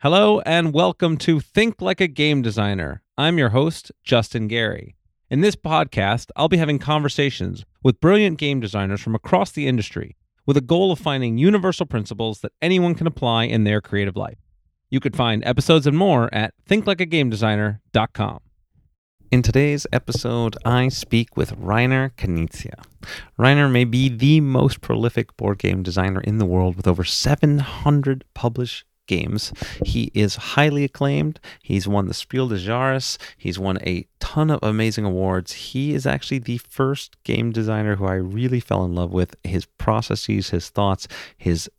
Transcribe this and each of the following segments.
Hello and welcome to Think Like a Game Designer. I'm your host, Justin Gary. In this podcast, I'll be having conversations with brilliant game designers from across the industry with a goal of finding universal principles that anyone can apply in their creative life. You could find episodes and more at thinklikeagamedesigner.com. In today's episode, I speak with Reiner Knizia. Reiner may be the most prolific board game designer in the world with over 700 published games. He is highly acclaimed. He's won the Spiel des Jahres. He's won a ton of amazing awards. He is actually the first game designer who I really fell in love with. His processes, his thoughts, his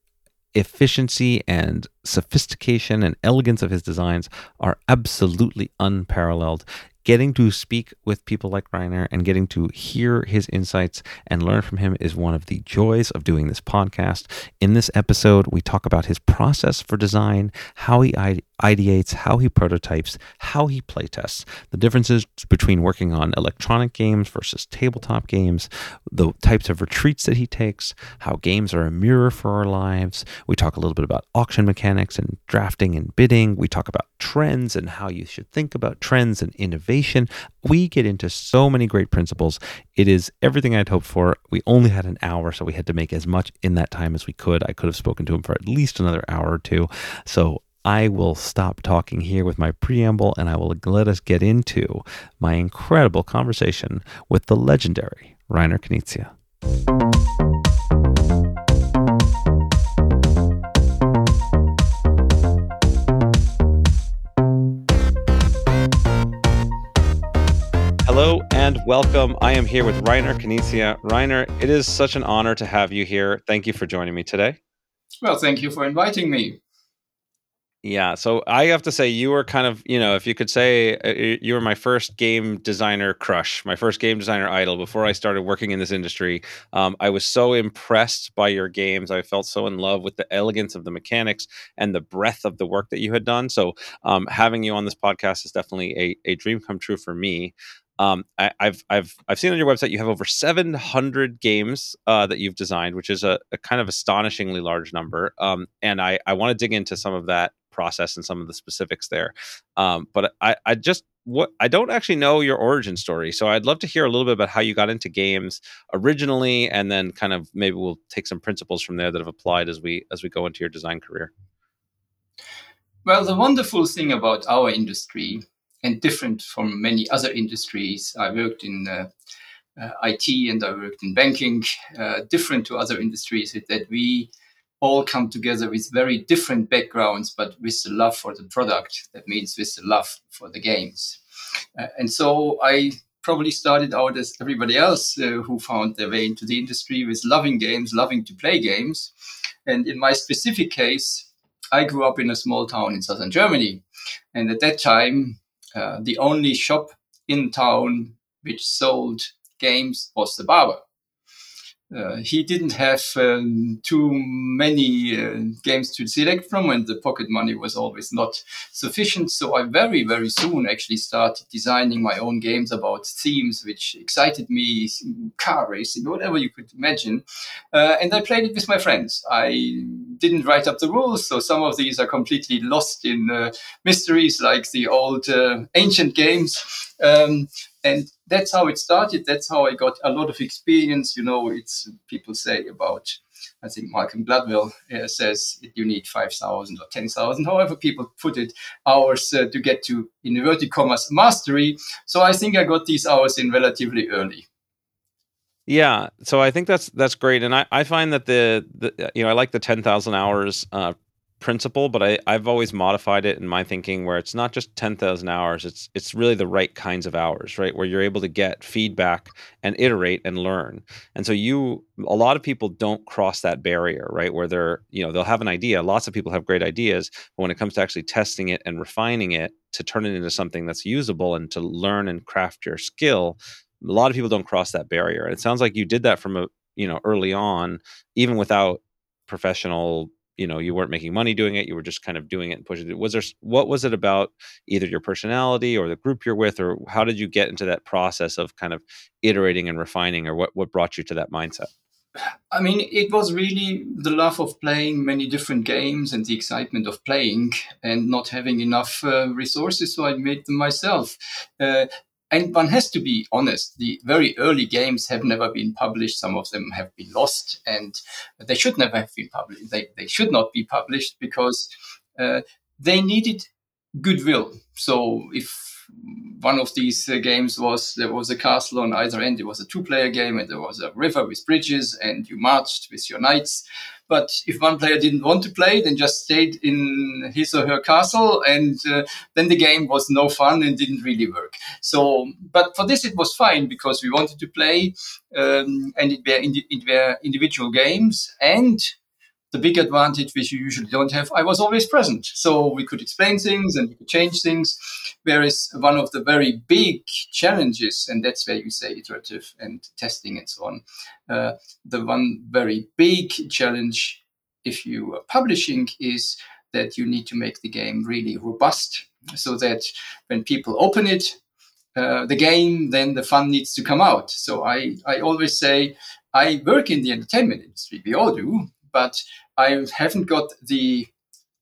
efficiency and sophistication and elegance of his designs are absolutely unparalleled getting to speak with people like Reiner and getting to hear his insights and learn from him is one of the joys of doing this podcast. In this episode, we talk about his process for design, how he ideates, how he prototypes, how he playtests, the differences between working on electronic games versus tabletop games, the types of retreats that he takes, how games are a mirror for our lives. We talk a little bit about auction mechanics and drafting and bidding. We talk about trends and how you should think about trends and innovation We get into so many great principles. It is everything I'd hoped for. We only had an hour, so we had to make as much in that time as we could. I could have spoken to him for at least another hour or two. So I will stop talking here with my preamble and I will let us get into my incredible conversation with the legendary Reiner Knizia. Hello and welcome. I am here with Reiner Knizia. Reiner, it is such an honor to have you here. Thank you for joining me today. Well, thank you for inviting me. Yeah, so I have to say, you were kind of, you know, if you could say, uh, you were my first game designer crush, my first game designer idol before I started working in this industry. Um, I was so impressed by your games. I felt so in love with the elegance of the mechanics and the breadth of the work that you had done. So, um, having you on this podcast is definitely a, a dream come true for me. Um, I, have I've I've seen on your website you have over 700 games uh, that you've designed, which is a, a, kind of astonishingly large number. Um, and I I want to dig into some of that process and some of the specifics there. Um, but I I just what I don't actually know your origin story, so I'd love to hear a little bit about how you got into games originally, and then kind of maybe we'll take some principles from there that have applied as we as we go into your design career. Well, the wonderful thing about our industry and different from many other industries. I worked in uh, uh, IT and I worked in banking, uh, different to other industries, that we all come together with very different backgrounds, but with the love for the product. That means with the love for the games. Uh, and so I probably started out as everybody else uh, who found their way into the industry with loving games, loving to play games. And in my specific case, I grew up in a small town in southern Germany. And at that time, Uh, the only shop in town which sold games was the barber. Uh, he didn't have um, too many uh, games to select from, and the pocket money was always not sufficient. So I very, very soon actually started designing my own games about themes which excited me, car racing, whatever you could imagine. Uh, and I played it with my friends. I didn't write up the rules, so some of these are completely lost in uh, mysteries like the old uh, ancient games. Um, and that's how it started. That's how I got a lot of experience. You know, it's people say about. I think Malcolm Gladwell uh, says you need 5,000 or 10,000, however people put it, hours uh, to get to inverted commas mastery. So I think I got these hours in relatively early. Yeah, so I think that's that's great, and I, I find that the, the you know I like the ten thousand hours uh, principle, but I, I've always modified it in my thinking where it's not just 10,000 hours, it's it's really the right kinds of hours, right? Where you're able to get feedback and iterate and learn. And so you a lot of people don't cross that barrier, right? Where they're, you know, they'll have an idea. Lots of people have great ideas, but when it comes to actually testing it and refining it to turn it into something that's usable and to learn and craft your skill, a lot of people don't cross that barrier. And it sounds like you did that from a, you know, early on, even without professional you know you weren't making money doing it you were just kind of doing it and pushing it was there what was it about either your personality or the group you're with or how did you get into that process of kind of iterating and refining or what what brought you to that mindset I mean, it was really the love of playing many different games and the excitement of playing and not having enough uh, resources. So I made them myself. Uh, and one has to be honest, the very early games have never been published. Some of them have been lost and they should never have been published. They, they should not be published because uh, they needed goodwill. So if one of these uh, games was there was a castle on either end. It was a two-player game, and there was a river with bridges, and you marched with your knights. But if one player didn't want to play, then just stayed in his or her castle, and uh, then the game was no fun and didn't really work. So, but for this it was fine because we wanted to play, um, and it were, indi- it were individual games, and the big advantage which you usually don't have i was always present. So we could explain things and we could change things. Whereas one of the very big challenges and that's where you say iterative and testing and so on uh, the one very big challenge if you are publishing is that you need to make the game really robust so that when people open it uh, the game then the fun needs to come out. So i i always say I work in the entertainment industry. We all do but I haven't got the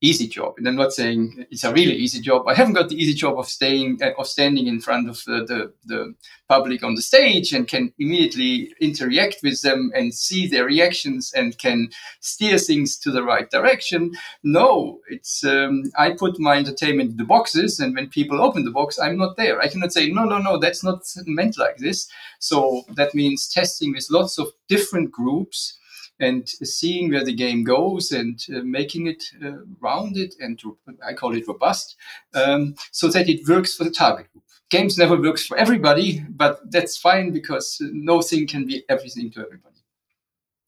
easy job. And I'm not saying it's a really easy job. I haven't got the easy job of staying uh, of standing in front of the, the, the, public on the stage and can immediately interact with them and see their reactions and can steer things to the right direction. No, it's um, I put my entertainment in the boxes, and when people open the box, I'm not there. I cannot say no, no, no. That's not meant like this. So that means testing with lots of different groups and seeing where the game goes and uh, making it uh, rounded and I call it robust um, so that it works for the target group. Games never works for everybody, but that's fine because no thing can be everything to everybody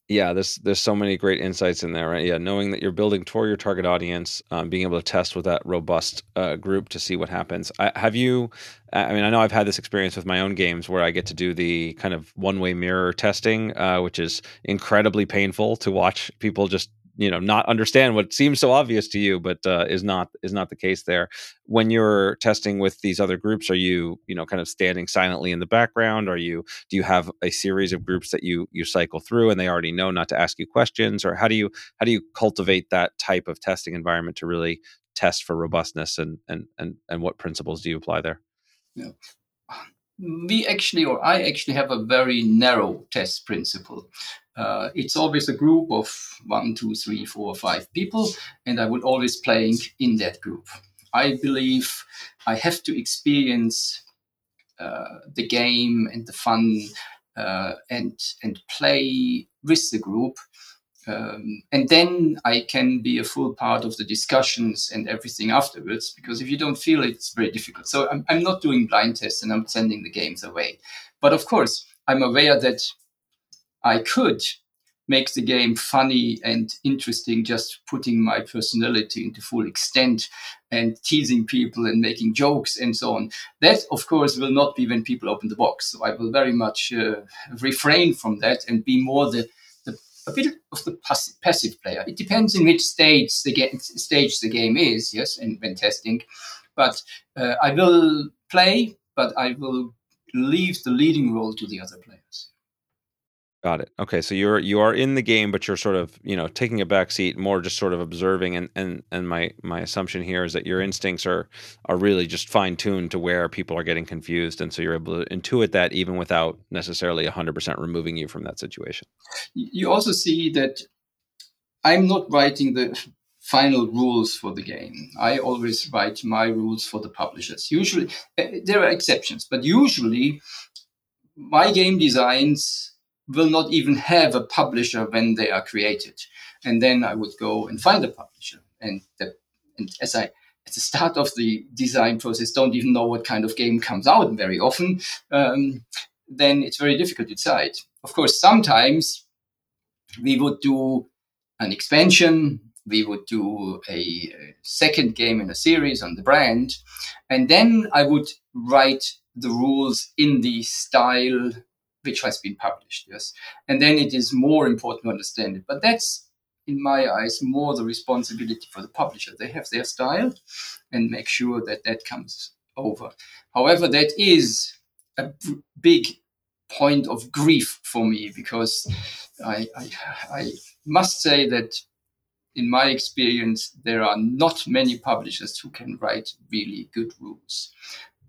yeah there's there's so many great insights in there right? Yeah knowing that you're building toward your target audience um, being able to test with that robust uh, group to see what happens. I, have you i mean i know i've had this experience with my own games where i get to do the kind of one way mirror testing uh, which is incredibly painful to watch people just you know not understand what seems so obvious to you but uh, is not is not the case there. When you're testing with these other groups are you you know kind of standing silently in the background? Are you do you have a series of groups that you you cycle through and they already know not to ask you questions? Or how do you how do you cultivate that type of testing environment to really test for robustness and and and, and what principles do you apply there? Yeah we actually, or I actually have a very narrow test principle. Uh, it's always a group of one, two, three, four, five people, and I would always playing in that group. I believe I have to experience uh, the game and the fun uh, and and play with the group um, and then I can be a full part of the discussions and everything afterwards. Because if you don't feel it, it's very difficult. So I'm, I'm not doing blind tests and I'm sending the games away. But of course, I'm aware that I could make the game funny and interesting just putting my personality into full extent and teasing people and making jokes and so on that of course will not be when people open the box so i will very much uh, refrain from that and be more the a bit of the passive player. It depends in which stage the game stage the game is. Yes, and when testing, but uh, I will play, but I will leave the leading role to the other players. Got it. Okay, so you're you are in the game, but you're sort of you know taking a back seat, more just sort of observing. And and and my my assumption here is that your instincts are are really just fine tuned to where people are getting confused, and so you're able to intuit that even without necessarily 100 percent removing you from that situation. You also see that I'm not writing the final rules for the game. I always write my rules for the publishers. Usually, eh, there are exceptions, but usually my game designs will not even have a publisher when they are created. And then I would go and find a publisher. And, the, and as I at the start of the design process don't even know what kind of game comes out very often, um, then it's very difficult to decide. Of course, sometimes we would do an expansion, we would do a, a second game in a series on the brand, and then I would write the rules in the style which has been published. Yes, and then it is more important to understand it. But that's, in my eyes, more the responsibility for the publisher. They have their style, and make sure that that comes over. However, that is a b- big point of grief for me because I, I, I must say that in my experience, there are not many publishers who can write really good rules.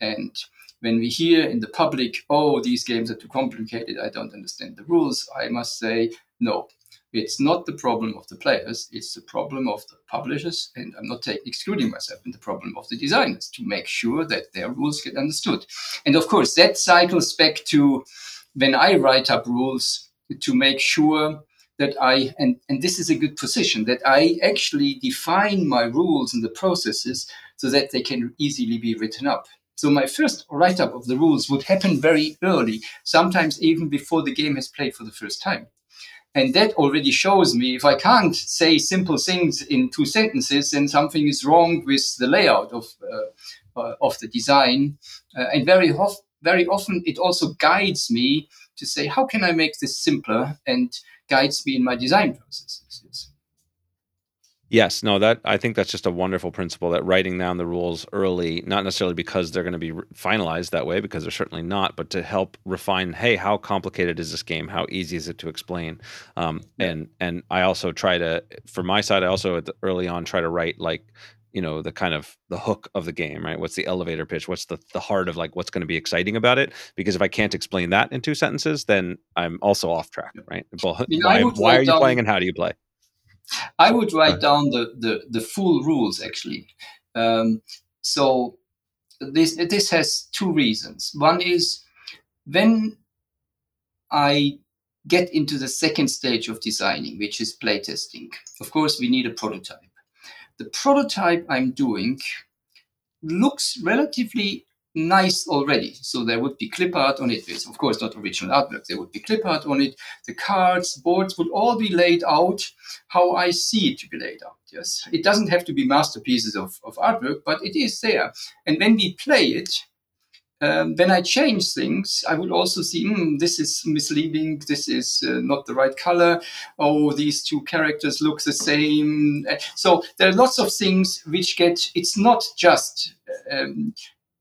And when we hear in the public, oh, these games are too complicated, I don't understand the rules, I must say, no, it's not the problem of the players, it's the problem of the publishers, and I'm not taking, excluding myself in the problem of the designers to make sure that their rules get understood. And of course, that cycles back to when I write up rules to make sure that I, and, and this is a good position, that I actually define my rules and the processes so that they can easily be written up. So my first write up of the rules would happen very early, sometimes even before the game has played for the first time. And that already shows me if I can't say simple things in two sentences, then something is wrong with the layout of, uh, uh, of the design. Uh, and very, hof- very often it also guides me to say, how can I make this simpler and guides me in my design processes. Yes. No, that I think that's just a wonderful principle that writing down the rules early, not necessarily because they're going to be finalized that way, because they're certainly not, but to help refine, hey, how complicated is this game? How easy is it to explain? Um, yeah. And and I also try to, for my side, I also early on try to write like you know the kind of the hook of the game right what's the elevator pitch what's the, the heart of like what's going to be exciting about it because if i can't explain that in two sentences then i'm also off track right well, why, why are you down, playing and how do you play i would write down the, the the full rules actually. Um, so this this has two reasons. One is when i get into the second stage of designing which is playtesting of course we need a prototype. The prototype I'm doing looks relatively nice already. So there would be clip art on it. It's of course not original artwork. There would be clip art on it. The cards, boards would all be laid out how I see it to be laid out. Yes, it doesn't have to be masterpieces of, of artwork, but it is there. And when we play it, um, when I change things, I would also see mm, this is misleading. This is uh, not the right color. Oh, these two characters look the same. Uh, so there are lots of things which get. It's not just um,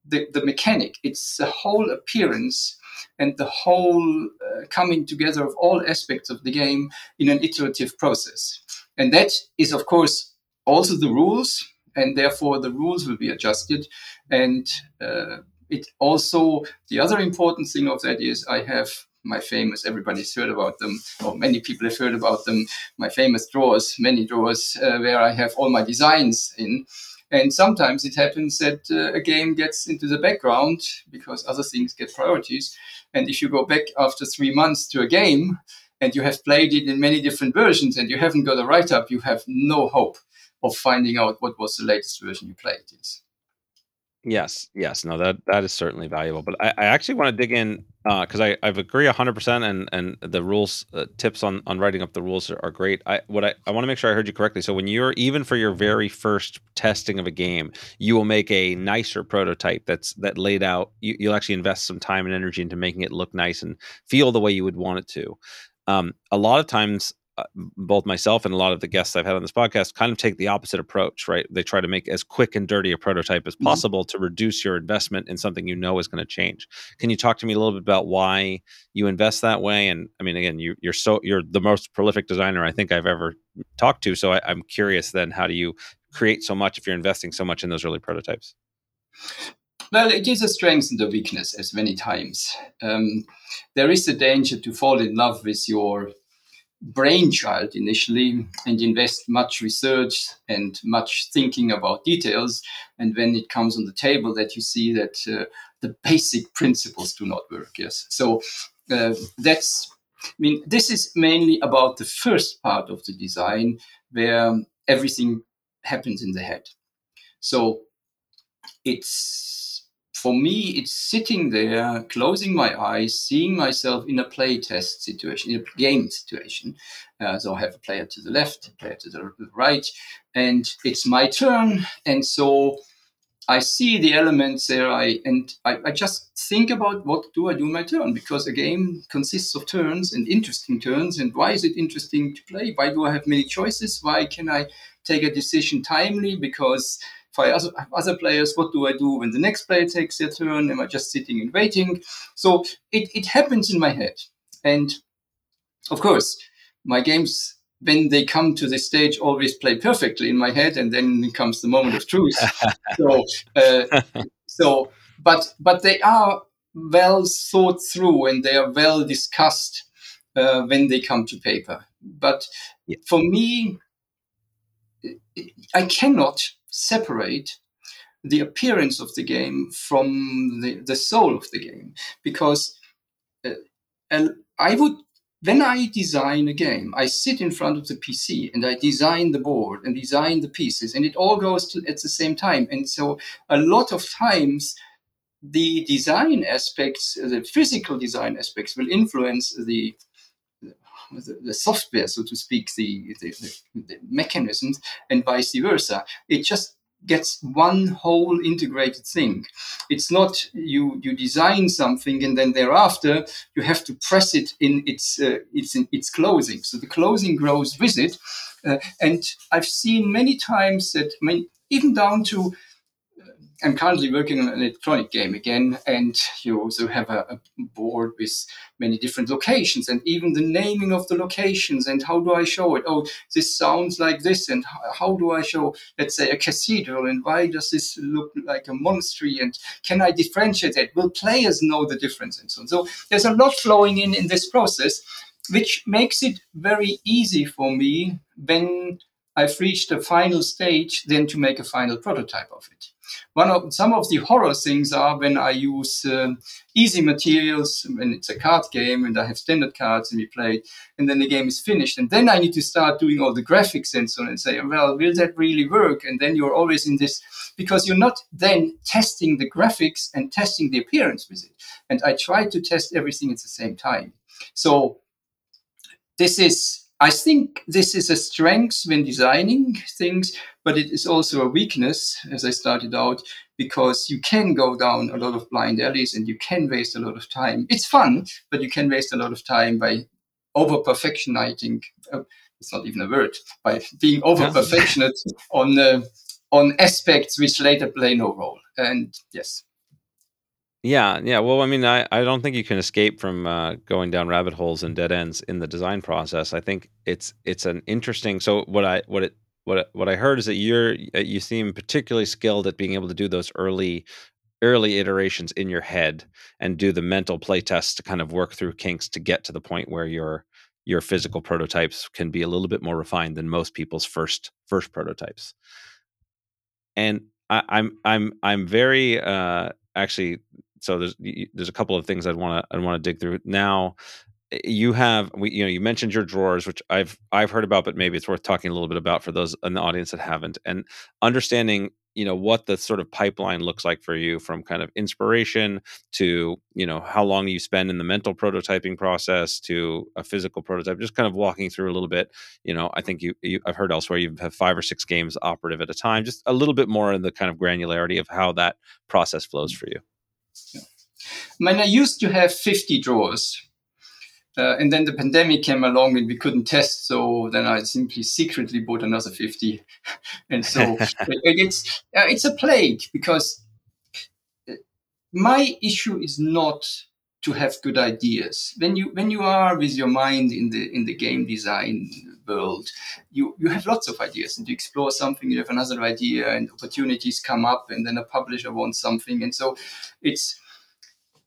the the mechanic. It's the whole appearance and the whole uh, coming together of all aspects of the game in an iterative process. And that is, of course, also the rules, and therefore the rules will be adjusted and uh, it also the other important thing of that is I have my famous everybody's heard about them or many people have heard about them my famous drawers many drawers uh, where I have all my designs in and sometimes it happens that uh, a game gets into the background because other things get priorities. And if you go back after three months to a game and you have played it in many different versions and you haven't got a write up you have no hope of finding out what was the latest version you played is Yes, yes, no, that that is certainly valuable. But I, I actually want to dig in because uh, I I agree hundred percent, and and the rules uh, tips on on writing up the rules are, are great. I what I, I want to make sure I heard you correctly. So when you're even for your very first testing of a game, you will make a nicer prototype that's that laid out. You, you'll actually invest some time and energy into making it look nice and feel the way you would want it to. Um, a lot of times both myself and a lot of the guests I've had on this podcast kind of take the opposite approach, right? They try to make as quick and dirty a prototype as mm-hmm. possible mm-hmm. to reduce your investment in something you know is going to change. Can you talk to me a little bit about why you invest that way? And I mean, again, you, are so you're the most prolific designer I think I've ever talked to. So I, I'm curious then, how do you create so much if you're investing so much in those early prototypes? Well, it is a strength and a weakness as many times. Um, there is a danger to fall in love with your brainchild initially and invest much research and much thinking about details. And when it comes on the table, that you see that uh, the basic principles do not work. Yes. So uh, that's, I mean, this is mainly about the first part of the design where everything happens in the head. So it's for me, it's sitting there, closing my eyes, seeing myself in a play test situation, in a game situation. Uh, so I have a player to the left, a player to the right, and it's my turn. And so I see the elements there. I and I, I, just think about what do I do my turn because a game consists of turns and interesting turns. And why is it interesting to play? Why do I have many choices? Why can I take a decision timely? Because other, other players, what do I do when the next player takes their turn? Am I just sitting and waiting? So it, it happens in my head. And of course, my games when they come to this stage always play perfectly in my head and then comes the moment of truth so uh, so but but they are well thought through and they are well discussed uh, when they come to paper but yeah. for me i cannot separate the appearance of the game from the, the soul of the game because uh, i would when I design a game, I sit in front of the PC and I design the board and design the pieces, and it all goes to, at the same time. And so, a lot of times, the design aspects, the physical design aspects, will influence the the, the software, so to speak, the, the, the mechanisms, and vice versa. It just gets one whole integrated thing. It's not you you design something and then thereafter you have to press it in its uh, its in its closing. So the closing grows with it, uh, and I've seen many times that I mean even down to I'm currently working on an electronic game again, and you also have a, a, board with many different locations, and even the naming of the locations, and how do I show it? Oh, this sounds like this, and how do I show, let's say, a cathedral, and why does this look like a monastery, and can I differentiate it? Will players know the difference, and so on? So there's a lot flowing in in this process, which makes it very easy for me when I've reached the final stage, then to make a final prototype of it. One of some of the horror things are when I use um, easy materials when it's a card game and I have standard cards and we play, it, and then the game is finished, and then I need to start doing all the graphics and so on and say, well, will that really work? And then you're always in this because you're not then testing the graphics and testing the appearance with it. And I try to test everything at the same time. So this is I think this is a strength when designing things, but it is also a weakness, as I started out, because you can go down a lot of blind alleys and you can waste a lot of time. It's fun, but you can waste a lot of time by over perfectioning. Uh, it's not even a word by being over perfectionate on uh, on aspects which later play no role. And yes, yeah, yeah. Well, I mean, I, I don't think you can escape from uh, going down rabbit holes and dead ends in the design process. I think it's it's an interesting. So what I what it what what I heard is that you're you seem particularly skilled at being able to do those early early iterations in your head and do the mental play tests to kind of work through kinks to get to the point where your your physical prototypes can be a little bit more refined than most people's first first prototypes. And I, I'm I'm I'm very uh, actually so there's there's a couple of things I'd want to I'd want to dig through. Now. You have we, you know you mentioned your drawers, which I've I've heard about, but maybe it's worth talking a little bit about for those in the audience that haven't, and understanding you know what the sort of pipeline looks like for you from kind of inspiration to you know how long you spend in the mental prototyping process to a physical prototype just kind of walking through a little bit. You know i think you, you i've heard elsewhere you have five or six games operative at a time just a little bit more in the kind of granularity of how that process flows mm. for you yeah. I mean, I used to have 50 drawers. Uh, and then the pandemic came along and we couldn't test. So then I simply secretly bought another 50. and so it's, uh, it's a plague because uh, my issue is not to have good ideas. When you when you are with your mind in the in the game design you you have lots of ideas and you explore something, you have another idea, and opportunities come up, and then a publisher wants something, and so it's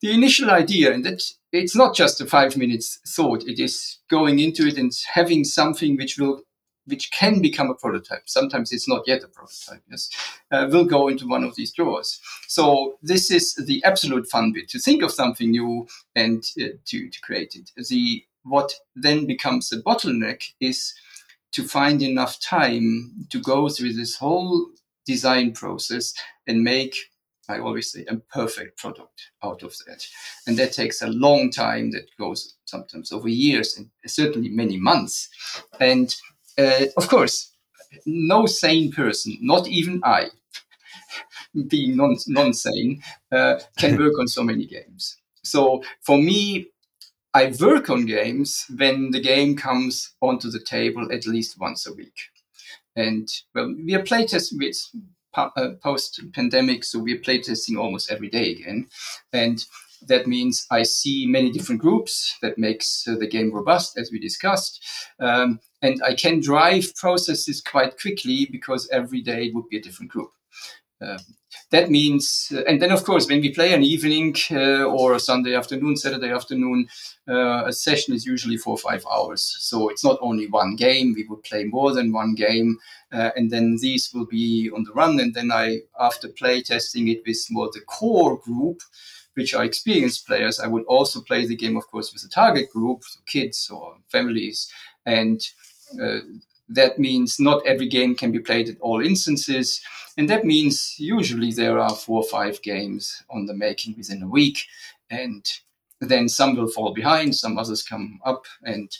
the initial idea, and that it's not just a five minutes thought. It is going into it and having something which will which can become a prototype. Sometimes it's not yet a prototype. Yes, uh, will go into one of these drawers. So this is the absolute fun bit to think of something new and uh, to to create it. The what then becomes a bottleneck is to find enough time to go through this whole design process and make I always say a perfect product out of that. And that takes a long time that goes sometimes over years and certainly many months. And uh, of course, no sane person, not even I, being non, non-sane, uh, can work on so many games. So for me, I work on games when the game comes onto the table at least once a week. And well, we are playtesting with uh, post pandemic, so we're playtesting almost every day again. And that means I see many different groups. That makes uh, the game robust, as we discussed. Um, and I can drive processes quite quickly because every day would be a different group. Um, that means, uh, and then of course, when we play an evening uh, or a Sunday afternoon, Saturday afternoon, uh, a session is usually four or five hours. So it's not only one game, we would play more than one game. Uh, and then these will be on the run. And then I, after play testing it with more the core group, which are experienced players, I would also play the game, of course, with a target group, so kids or families. And uh, that means not every game can be played at all instances. And that means usually there are four or five games on the making within a week. And then some will fall behind, some others come up. And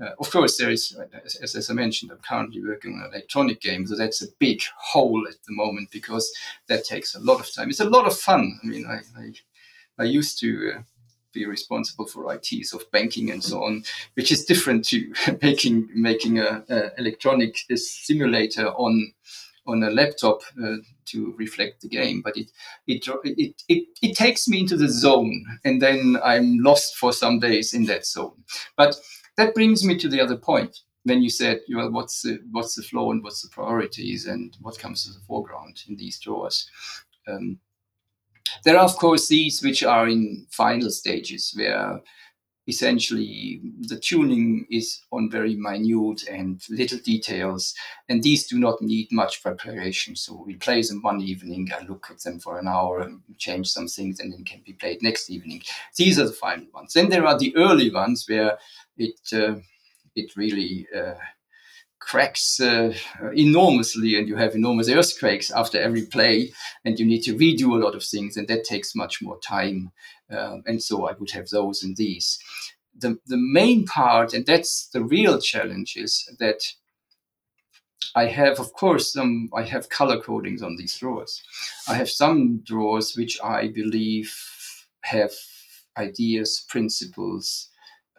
uh, of course, there is, as, as, I mentioned, I'm currently working on an electronic game. So that's a big hole at the moment because that takes a lot of time. It's a lot of fun. I mean, I, I, I used to. Uh, be responsible for ITs of banking and so on, which is different to making making a, a electronic simulator on on a laptop uh, to reflect the game. But it, it it it it takes me into the zone, and then I'm lost for some days in that zone. But that brings me to the other point. When you said, well, what's the what's the flow and what's the priorities and what comes to the foreground in these drawers? Um, there are, of course, these which are in final stages where essentially the tuning is on very minute and little details, and these do not need much preparation. So we play them one evening, I look at them for an hour, and change some things, and then can be played next evening. These are the final ones. Then there are the early ones where it uh, it really uh, cracks uh, enormously and you have enormous earthquakes after every play and you need to redo a lot of things and that takes much more time um, and so i would have those and these. The, the main part and that's the real challenge is that i have of course some i have color codings on these drawers. I have some drawers which i believe have ideas principles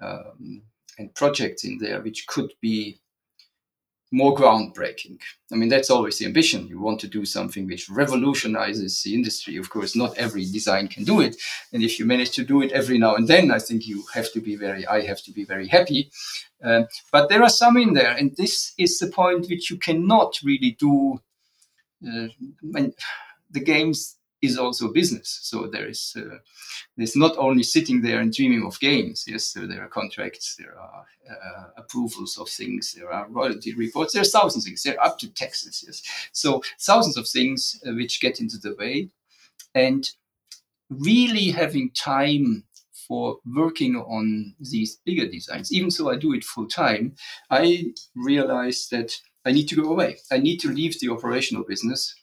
um, and projects in there which could be more groundbreaking. I mean, that's always the ambition. You want to do something which revolutionizes the industry. Of course, not every design can do it. And if you manage to do it every now and then, I think you have to be very, I have to be very happy. Uh, but there are some in there. And this is the point which you cannot really do. Uh, when the games is also business. So there is uh, there's not only sitting there and dreaming of games. Yes, so there are contracts, there are uh, approvals of things, there are royalty reports, there are thousands of things. They're up to taxes. Yes, so thousands of things uh, which get into the way, and really having time for working on these bigger designs. Even so, I do it full time. I realize that I need to go away. I need to leave the operational business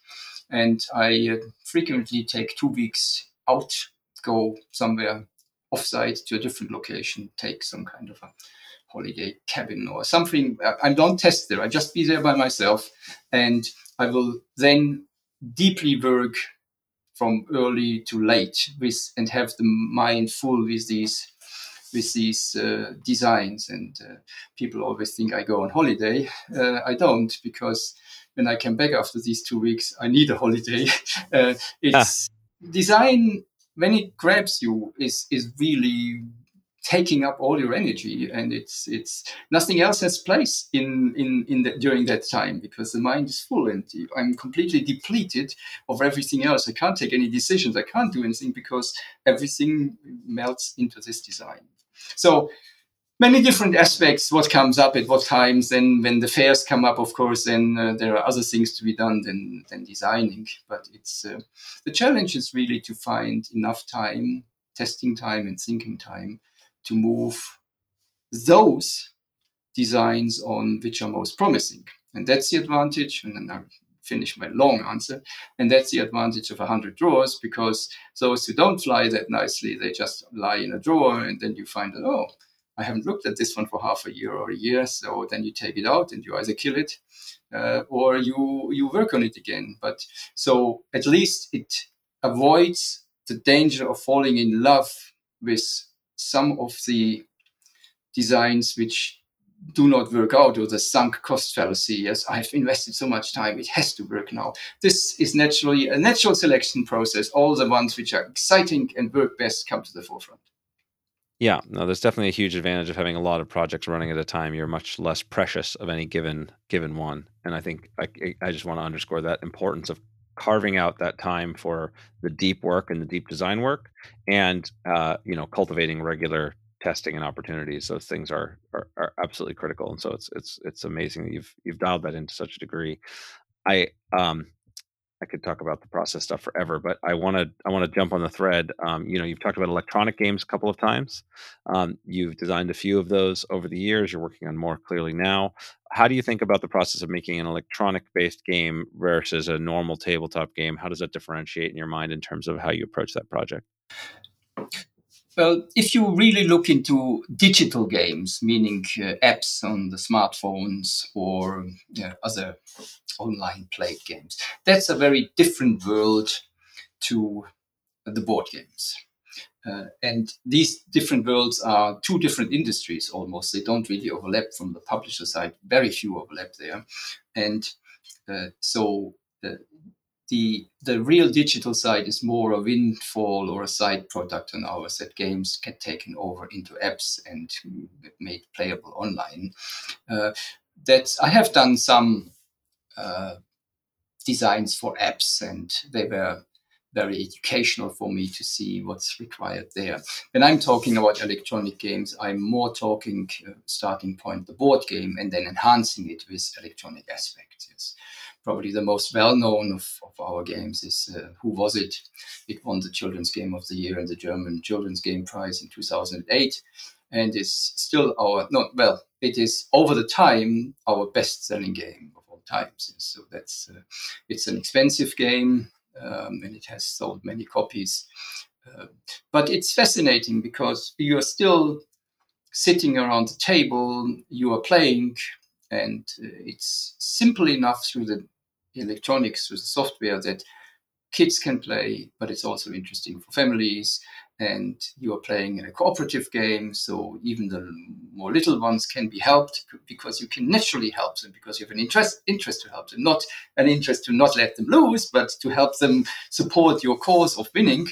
and I uh, frequently take two weeks out, go somewhere offsite to a different location, take some kind of a holiday cabin or something. I don't test there. I just be there by myself, and I will then deeply work from early to late with and have the mind full with these with these uh, designs. And uh, people always think I go on holiday. Uh, I don't because when I came back after these two weeks, I need a holiday. Uh, it's ah. design when it grabs you is is really taking up all your energy and it's it's nothing else has place in in in the, during that time because the mind is full and i'm completely depleted of everything else i can't take any decisions i can't do anything because everything melts into this design so many different aspects what comes up at what times then when the fairs come up of course then uh, there are other things to be done than than designing. But it's uh, the challenge is really to find enough time testing time and thinking time to move those designs on which are most promising. And that's the advantage and then i finish my long answer. And that's the advantage of 100 drawers because those who don't fly that nicely they just lie in a drawer and then you find that oh I haven't looked at this one for half a year or a year. So then you take it out and you either kill it uh, or you you work on it again. But so at least it avoids the danger of falling in love with some of the designs which do not work out or the sunk cost fallacy. Yes, I've invested so much time, it has to work now. This is naturally a natural selection process. All the ones which are exciting and work best come to the forefront. Yeah, no, there's definitely a huge advantage of having a lot of projects running at a time. You're much less precious of any given given one, and I think I, I just want to underscore that importance of carving out that time for the deep work and the deep design work, and uh, you know, cultivating regular testing and opportunities. Those things are, are are absolutely critical, and so it's it's it's amazing that you've you've dialed that into such a degree. I um I could talk about the process stuff forever, but I want to I want to jump on the thread. Um, you know, you've talked about electronic games a couple of times. Um, you've designed a few of those over the years. You're working on more clearly now. How do you think about the process of making an electronic based game versus a normal tabletop game? How does that differentiate in your mind in terms of how you approach that project? Well, if you really look into digital games, meaning uh, apps on the smartphones or other online played games. That's a very different world to the board games. Uh, and these different worlds are two different industries almost. They don't really overlap from the publisher side, very few overlap there. And uh, so uh, the the real digital side is more a windfall or a side product on ours that games get taken over into apps and made playable online. Uh, that I have done some uh, designs for apps, and they were very educational for me to see what's required there. When I'm talking about electronic games, I'm more talking uh, starting point the board game and then enhancing it with electronic aspects. Yes. Probably the most well known of, of our games is uh, Who Was It? It won the Children's Game of the Year and the German Children's Game Prize in 2008 and is still our, not well, it is over the time our best selling game of all times. So that's uh, it's an expensive game um, and it has sold many copies. Uh, but it's fascinating because you are still sitting around the table, you are playing, and uh, it's simple enough through the electronics, through the software that kids can play, but it's also interesting for families. And you are playing in a cooperative game so even the more little ones can be helped because you can naturally help them because you have an interest interest to help them. Not an interest to not let them lose but to help them support your cause of winning.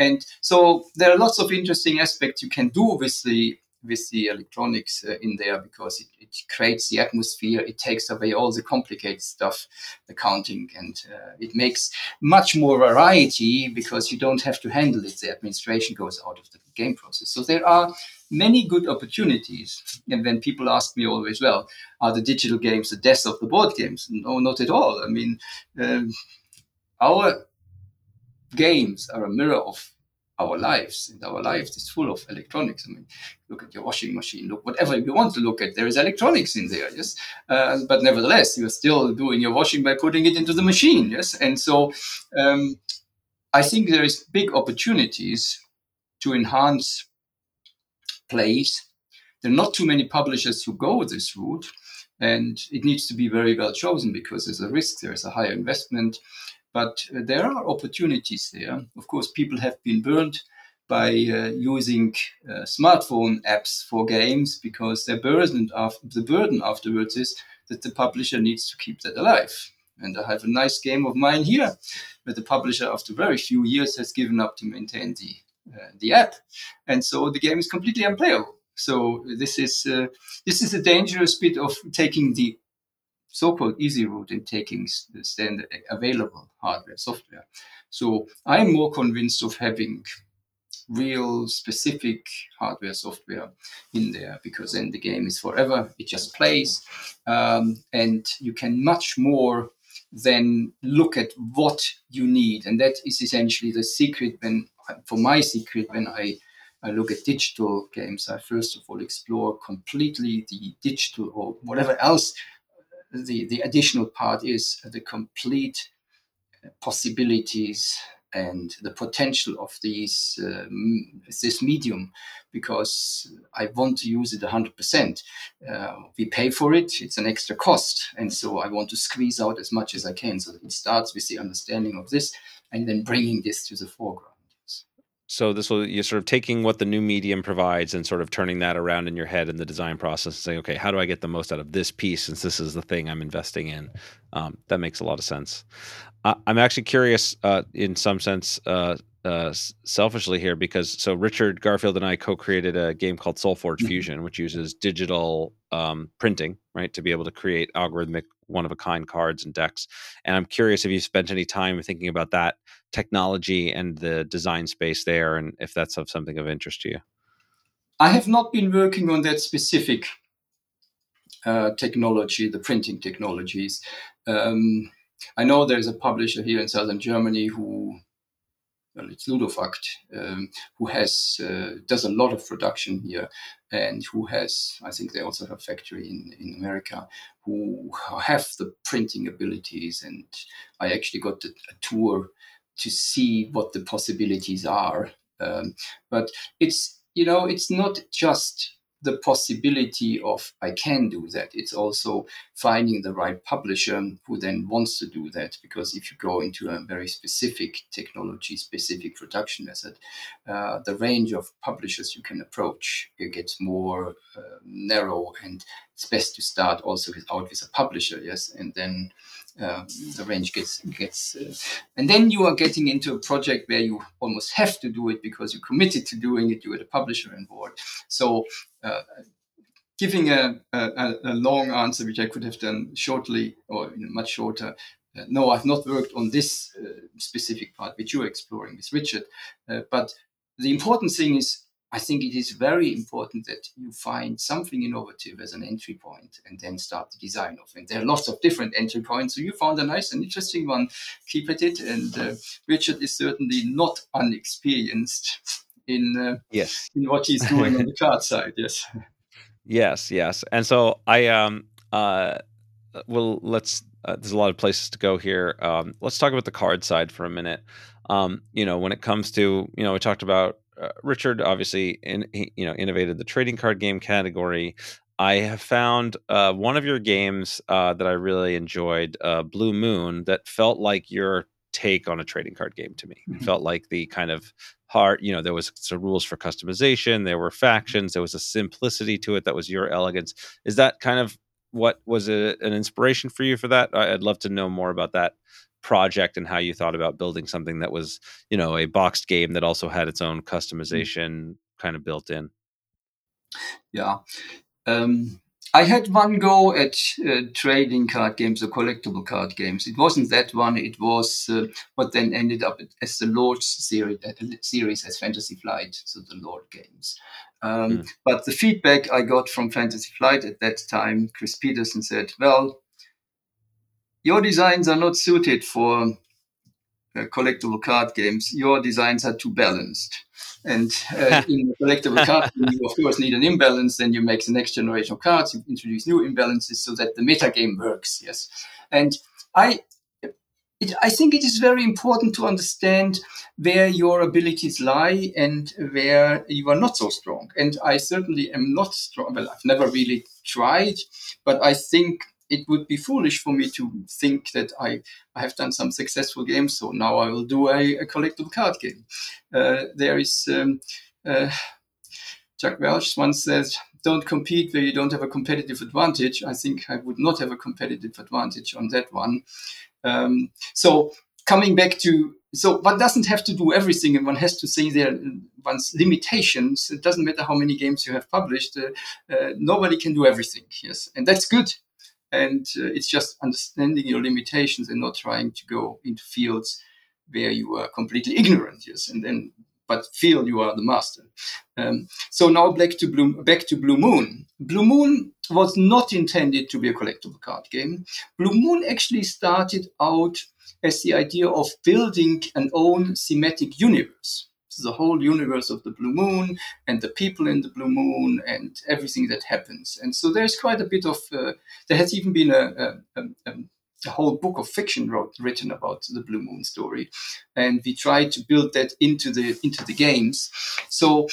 And so there are lots of interesting aspects you can do with the with the electronics uh, in there because it, it, creates the atmosphere. It takes away all the complicated stuff, the counting, and uh, it makes much more variety because you don't have to handle it. The administration goes out of the game process. So there are many good opportunities. And when people ask me always, well, are the digital games the death of the board games? No, not at all. I mean, um, our games are a mirror of our lives and our lives is full of electronics. I mean look at your washing machine look whatever you want to look at there is electronics in there yes? Uh, but nevertheless you're still doing your washing by putting it into the machine yes? And so um, i think there is big opportunities to enhance plays. There are not too many publishers who go this route and it needs to be very well chosen because there's a risk there's a higher investment but uh, there are opportunities there. Of course, people have been burned by uh, using uh, smartphone apps for games because their burden the burden afterwards is that the publisher needs to keep that alive. And I have a nice game of mine here, where the publisher, after very few years, has given up to maintain the uh, the app, and so the game is completely unplayable. So this is uh, this is a dangerous bit of taking the so-called easy route in taking the standard available hardware software. So I'm more convinced of having real specific hardware software in there because then the game is forever it just plays um, and you can much more than look at what you need and that is essentially the secret when for my secret when i I look at digital games, I first of all explore completely the digital or whatever else the, the additional part is the complete possibilities and the potential of these um, this medium because I want to use it 100%. Uh, we pay for it, it's an extra cost. And so I want to squeeze out as much as I can. So it starts with the understanding of this and then bringing this to the foreground. So this will you're sort of taking what the new medium provides and sort of turning that around in your head in the design process and saying okay how do i get the most out of this piece since this is the thing i'm investing in? Um, that makes a lot of sense. I, am actually curious uh, in some sense uh, uh, selfishly here because so richard garfield and i co-created a game called SolForge mm-hmm. fusion which uses digital um, printing right to be able to create algorithmic one of a kind cards and decks. And i'm curious if you've spent any time thinking about that technology and the design space there and if that's of something of interest to you. I have not been working on that specific uh, technology the printing technologies. Um, i know there's a publisher here in southern germany who well, it's Ludofact, um, who has uh, does a lot of production here, and who has, I think they also have a factory in in America, who have the printing abilities. And I actually got a, a tour to see what the possibilities are. Um, but it's you know it's not just the possibility of I can do that. It's also finding the right publisher who then wants to do that. Because if you go into a very specific technology, specific production method, uh, the range of publishers you can approach it gets more uh, narrow, and it's best to start also with, out with a publisher, yes, and then. Uh, the range gets gets uh, and then you are getting into a project where you almost have to do it because you're committed to doing it you're the publisher on board so uh, giving a, a, a, long answer, which I could have done shortly or much shorter. Uh, no, I've not worked on this uh, specific part which you're exploring with Richard. Uh, but the important thing is, I think it is very important that you find something innovative as an entry point and then start the design of it. There are lots of different entry points. So you found a nice and interesting one. Keep at it. And uh, Richard is certainly not unexperienced in uh, yes in what he's doing on the card side. Yes. Yes, yes, and so I um uh well let's uh, there's a lot of places to go here. Um, let's talk about the card side for a minute. Um, you know, when it comes to you know, we talked about uh, Richard obviously in you know innovated the trading card game category. I have found uh, one of your games uh, that I really enjoyed, uh, Blue Moon, that felt like your take on a trading card game to me. Mm-hmm. It felt like the kind of hard, you know, there was some rules for customization, there were factions, there was a simplicity to it that was your elegance. Is that kind of what was a, an inspiration for you for that? I'd love to know more about that project and how you thought about building something that was, you know, a boxed game that also had its own mm-hmm. customization kind of built in. Yeah. Um, I had one go at uh, trading card games or collectible card games. It wasn't that one. It was uh, what then ended up as the Lord series, uh, series as Fantasy Flight, so the Lord games. Um, mm. But the feedback I got from Fantasy Flight at that time, Chris Petersen said, "Well, your designs are not suited for uh, collectible card games. Your designs are too balanced." And uh, in a collectible card, you of course need an imbalance. Then you make the next generation of cards. You introduce new imbalances so that the meta game works. Yes, and I, it, I think it is very important to understand where your abilities lie and where you are not so strong. And I certainly am not strong. Well, I've never really tried, but I think it would be foolish for me to think that I, I have done some successful games, so now I will do a, a collectible card game. Uh, there is um, uh, Jack Welch once said, "Don't compete where you don't have a competitive advantage." I think I would not have a competitive advantage on that one. Um, so coming back to so one doesn't have to do everything and one has to say there one's limitations it doesn't matter how many games you have published uh, uh, nobody can do everything yes and that's good and uh, it's just understanding your limitations and not trying to go into fields where you are completely ignorant yes and then but feel you are the master. Um, so now back to blue back to blue moon. Blue moon was not intended to be a collectible card game. Blue moon actually started out as the idea of building an own thematic universe the whole universe of the blue moon and the people in the blue moon and everything that happens. And so there's quite a bit of, uh, there has even been a, a, a, a whole book of fiction wrote, written about the blue moon story. And we tried to build that into the, into the games. So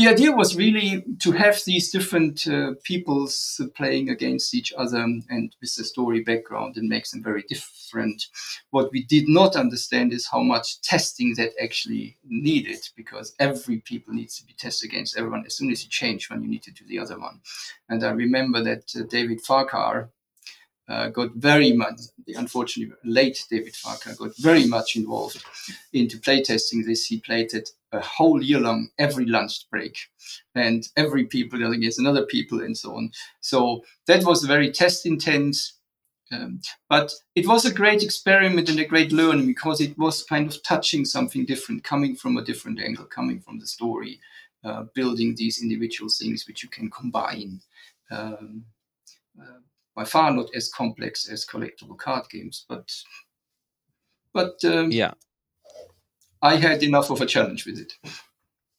the idea was really to have these different uh, peoples playing against each other and with the story background and makes them very different. What we did not understand is how much testing that actually needed because every people needs to be tested against everyone as soon as you change one you need to do the other one. And I remember that uh, David Farquhar uh, got very much, unfortunately late David Farquhar got very much involved into playtesting this. He played it a whole year long, every lunch break, and every people against another people, and so on. So that was very test intense. Um, but it was a great experiment and a great learning because it was kind of touching something different, coming from a different angle, coming from the story, uh, building these individual things which you can combine. Um, uh, by far not as complex as collectible card games, but but um, yeah, I had enough of a challenge with it.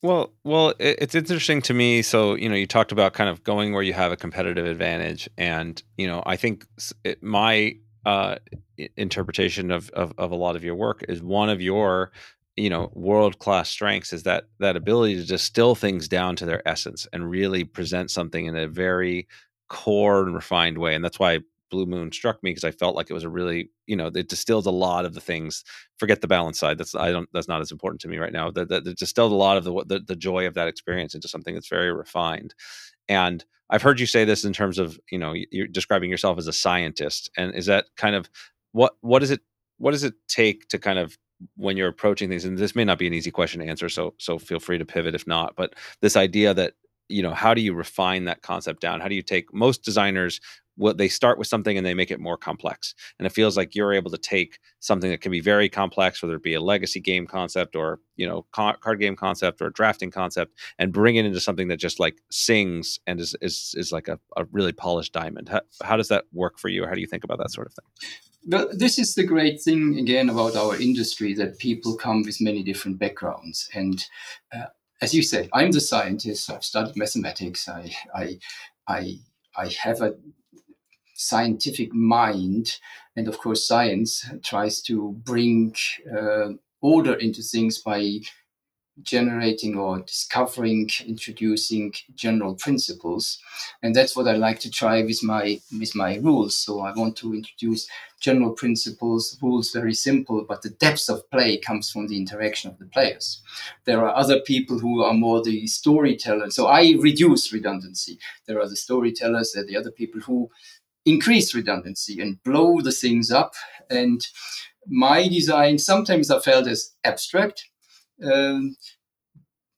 Well, well, it's interesting to me. So, you know, you talked about kind of going where you have a competitive advantage, and you know, I think it, my uh, interpretation of, of of a lot of your work is one of your you know world class strengths is that that ability to distill things down to their essence and really present something in a very core and refined way. And that's why Blue Moon struck me because I felt like it was a really, you know, it distilled a lot of the things. Forget the balance side. That's I don't. That's not as important to me right now. That distilled a lot of the, the the joy of that experience into something that's very refined. And I've heard you say this in terms of, you know, you're describing yourself as a scientist. And is that kind of what what does it what does it take to kind of when you're approaching things and this may not be an easy question to answer so so feel free to pivot if not but this idea that you know how do you refine that concept down? How do you take most designers what they start with something and they make it more complex. And it feels like you're able to take something that can be very complex whether it be a legacy game concept or you know card game concept or drafting concept and bring it into something that just like sings and is is, is like a, a really polished diamond. How, how does that work for you? How do you think about that sort of thing? Well, this is the great thing again about our industry that people come with many different backgrounds, and uh, as you said, I'm the scientist. I've studied mathematics. I, I, I, I have a scientific mind, and of course, science tries to bring uh, order into things by generating or discovering, introducing general principles, and that's what I like to try with my with my rules. So I want to introduce general principles, rules very simple, but the depth of play comes from the interaction of the players. There are other people who are more the storytellers. So I reduce redundancy. There are the storytellers, there are the other people who increase redundancy and blow the things up. And my design sometimes are felt as abstract. Um,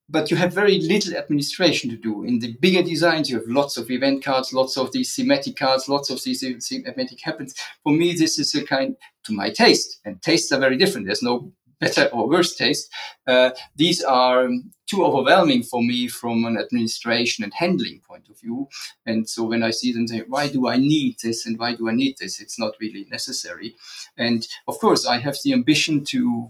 but you have very little administration to do. In the bigger designs, you have lots of event cards, lots of these thematic cards, lots of these thematic happens. For me, this is a kind to my taste, and tastes are very different. There's no better or worse taste. Uh, these are too overwhelming for me from an administration and handling point of view. And so when I see them say, why do I need this and why do I need this? It's not really necessary. And of course, I have the ambition to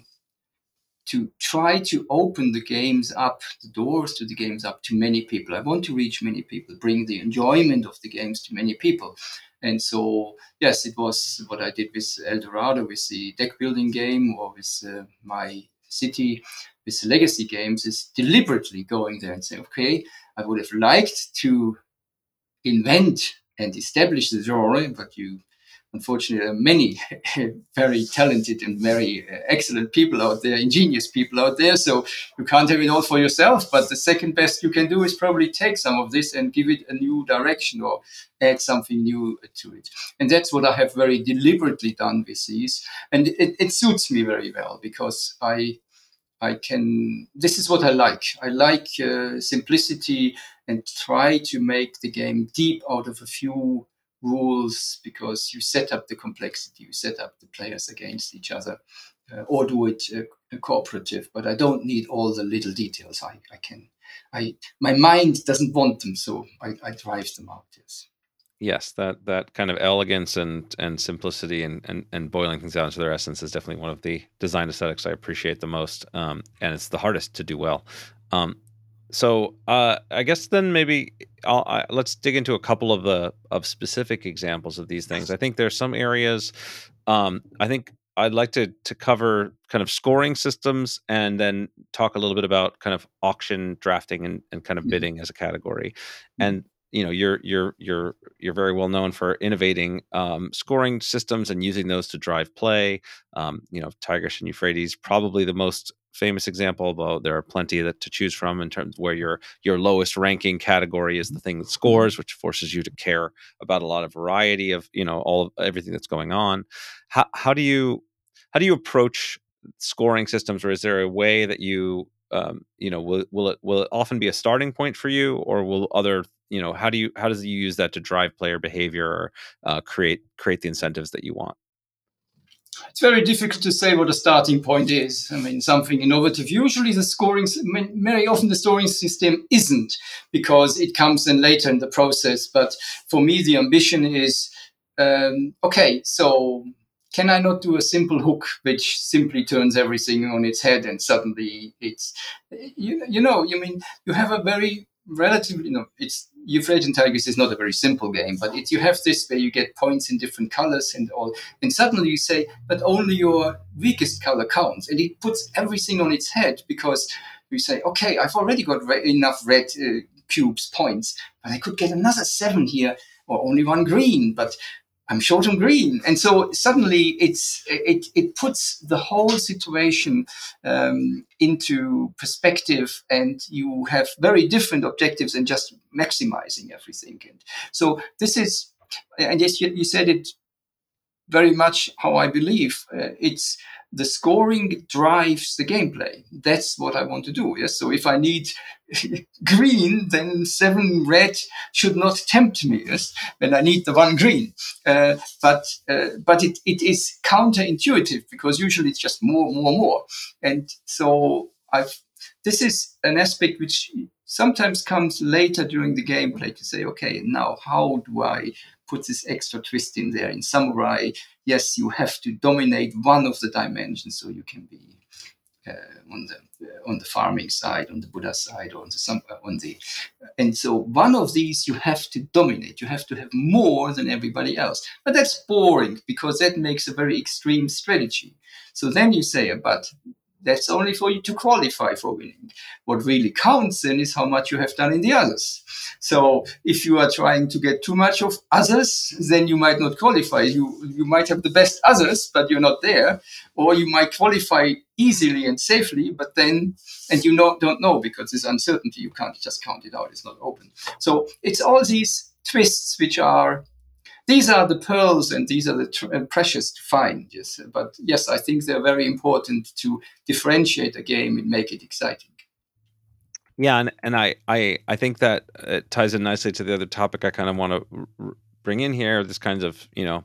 to try to open the games up, the doors to the games up to many people. I want to reach many people, bring the enjoyment of the games to many people. And so, yes, it was what I did with El Dorado, with the deck building game, or with uh, my city, with the legacy games, is deliberately going there and saying, okay, I would have liked to invent and establish the genre, but you unfortunately, there are many very talented and very uh, excellent people out there, ingenious people out there. So you can't have it all for yourself. But the second best you can do is probably take some of this and give it a new direction or add something new to it. And that's what I have very deliberately done with these. And it, it suits me very well because I. I can. This is what I like. I like uh, simplicity and try to make the game deep out of a few rules because you set up the complexity, you set up the players against each other, uh, or do it uh, cooperative. But I don't need all the little details. I, I can, I my mind doesn't want them, so I, I drive them out. Yes. Yes, that that kind of elegance and and simplicity and, and and boiling things down to their essence is definitely one of the design aesthetics I appreciate the most, um, and it's the hardest to do well. Um, so uh, I guess then maybe I, let's dig into a couple of the of specific examples of these things. I think there's some areas. Um, I think I'd like to to cover kind of scoring systems and then talk a little bit about kind of auction drafting and, and kind of mm-hmm. bidding as a category. Mm-hmm. And you know you're you're you're you're very well known for innovating um, scoring systems and using those to drive play. Um, you know, Tigris and Euphrates probably the most famous example, although there are plenty that to choose from in terms where your your lowest ranking category is the thing that scores, which forces you to care about a lot of variety of you know all of everything that's going on. How how do you how do you approach scoring systems, or is there a way that you um, you know will will it will it often be a starting point for you, or will other you know how do you how does you use that to drive player behavior or uh, create create the incentives that you want? It's very difficult to say what a starting point is. I mean, something innovative. Usually, the scoring, very often, the scoring system isn't because it comes in later in the process. But for me, the ambition is um, okay, so can I not do a simple hook which simply turns everything on its head and suddenly it's, you, you know, you mean, you have a very relatively, you know, it's Euphrates Tigris is not a very simple game, but it, you have this where you get points in different colors and all, and suddenly you say, but only your weakest color counts, and it puts everything on its head because you say, okay, I've already got re- enough red uh, cubes points, but I could get another seven here or only one green, but I'm short on green, and so suddenly it's it it puts the whole situation um, into perspective, and you have very different objectives and just maximizing everything. And so this is, and yes, you, you said it very much how I believe. Uh, it's the scoring drives the gameplay. That's what I want to do. Yes. So if I need green, then seven red should not tempt me. Yes. When I need the one green. Uh, but uh, but it, it is counterintuitive because usually it's just more, more, more. And so I've this is an aspect which sometimes comes later during the gameplay to say, okay, now how do I put this extra twist in there? In samurai, yes, you have to dominate one of the dimensions so you can be uh, on the uh, on the farming side, on the Buddha side, or on the uh, on the and so one of these you have to dominate. You have to have more than everybody else. But that's boring because that makes a very extreme strategy. So then you say, but that's only for you to qualify for winning. What really counts then is how much you have done in the others. So if you are trying to get too much of others, then you might not qualify. You you might have the best others, but you're not there, or you might qualify easily and safely, but then and you know, don't know because there's uncertainty. You can't just count it out. It's not open. So it's all these twists which are these are the pearls and these are the tr- uh, precious to find. Yes, but yes, I think they're very important to differentiate a game and make it exciting. Yeah, and, and I, I I think that it ties in nicely to the other topic I kind of want to r- bring in here. This kinds of you know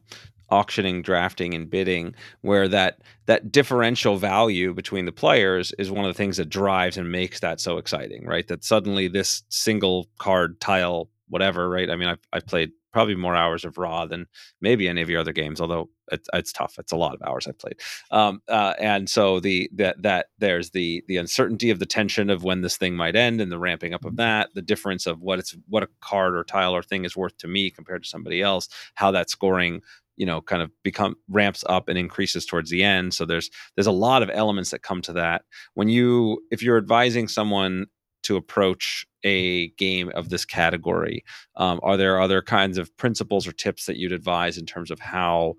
auctioning, drafting, and bidding, where that that differential value between the players is one of the things that drives and makes that so exciting, right? That suddenly this single card tile, whatever, right? I mean, I've I've played probably more hours of Ra than maybe any of your other games. Although it's, it's tough, it's a lot of hours I've played. Um, uh, and so the that that there's the the uncertainty of the tension of when this thing might end, and the ramping up of mm-hmm. that, the difference of what it's what a card or tile or thing is worth to me compared to somebody else, how that scoring you know kind of become ramps up and increases towards the end so there's there's a lot of elements that come to that when you if you're advising someone to approach a game of this category? Um, are there other kinds of principles or tips that you'd advise in terms of how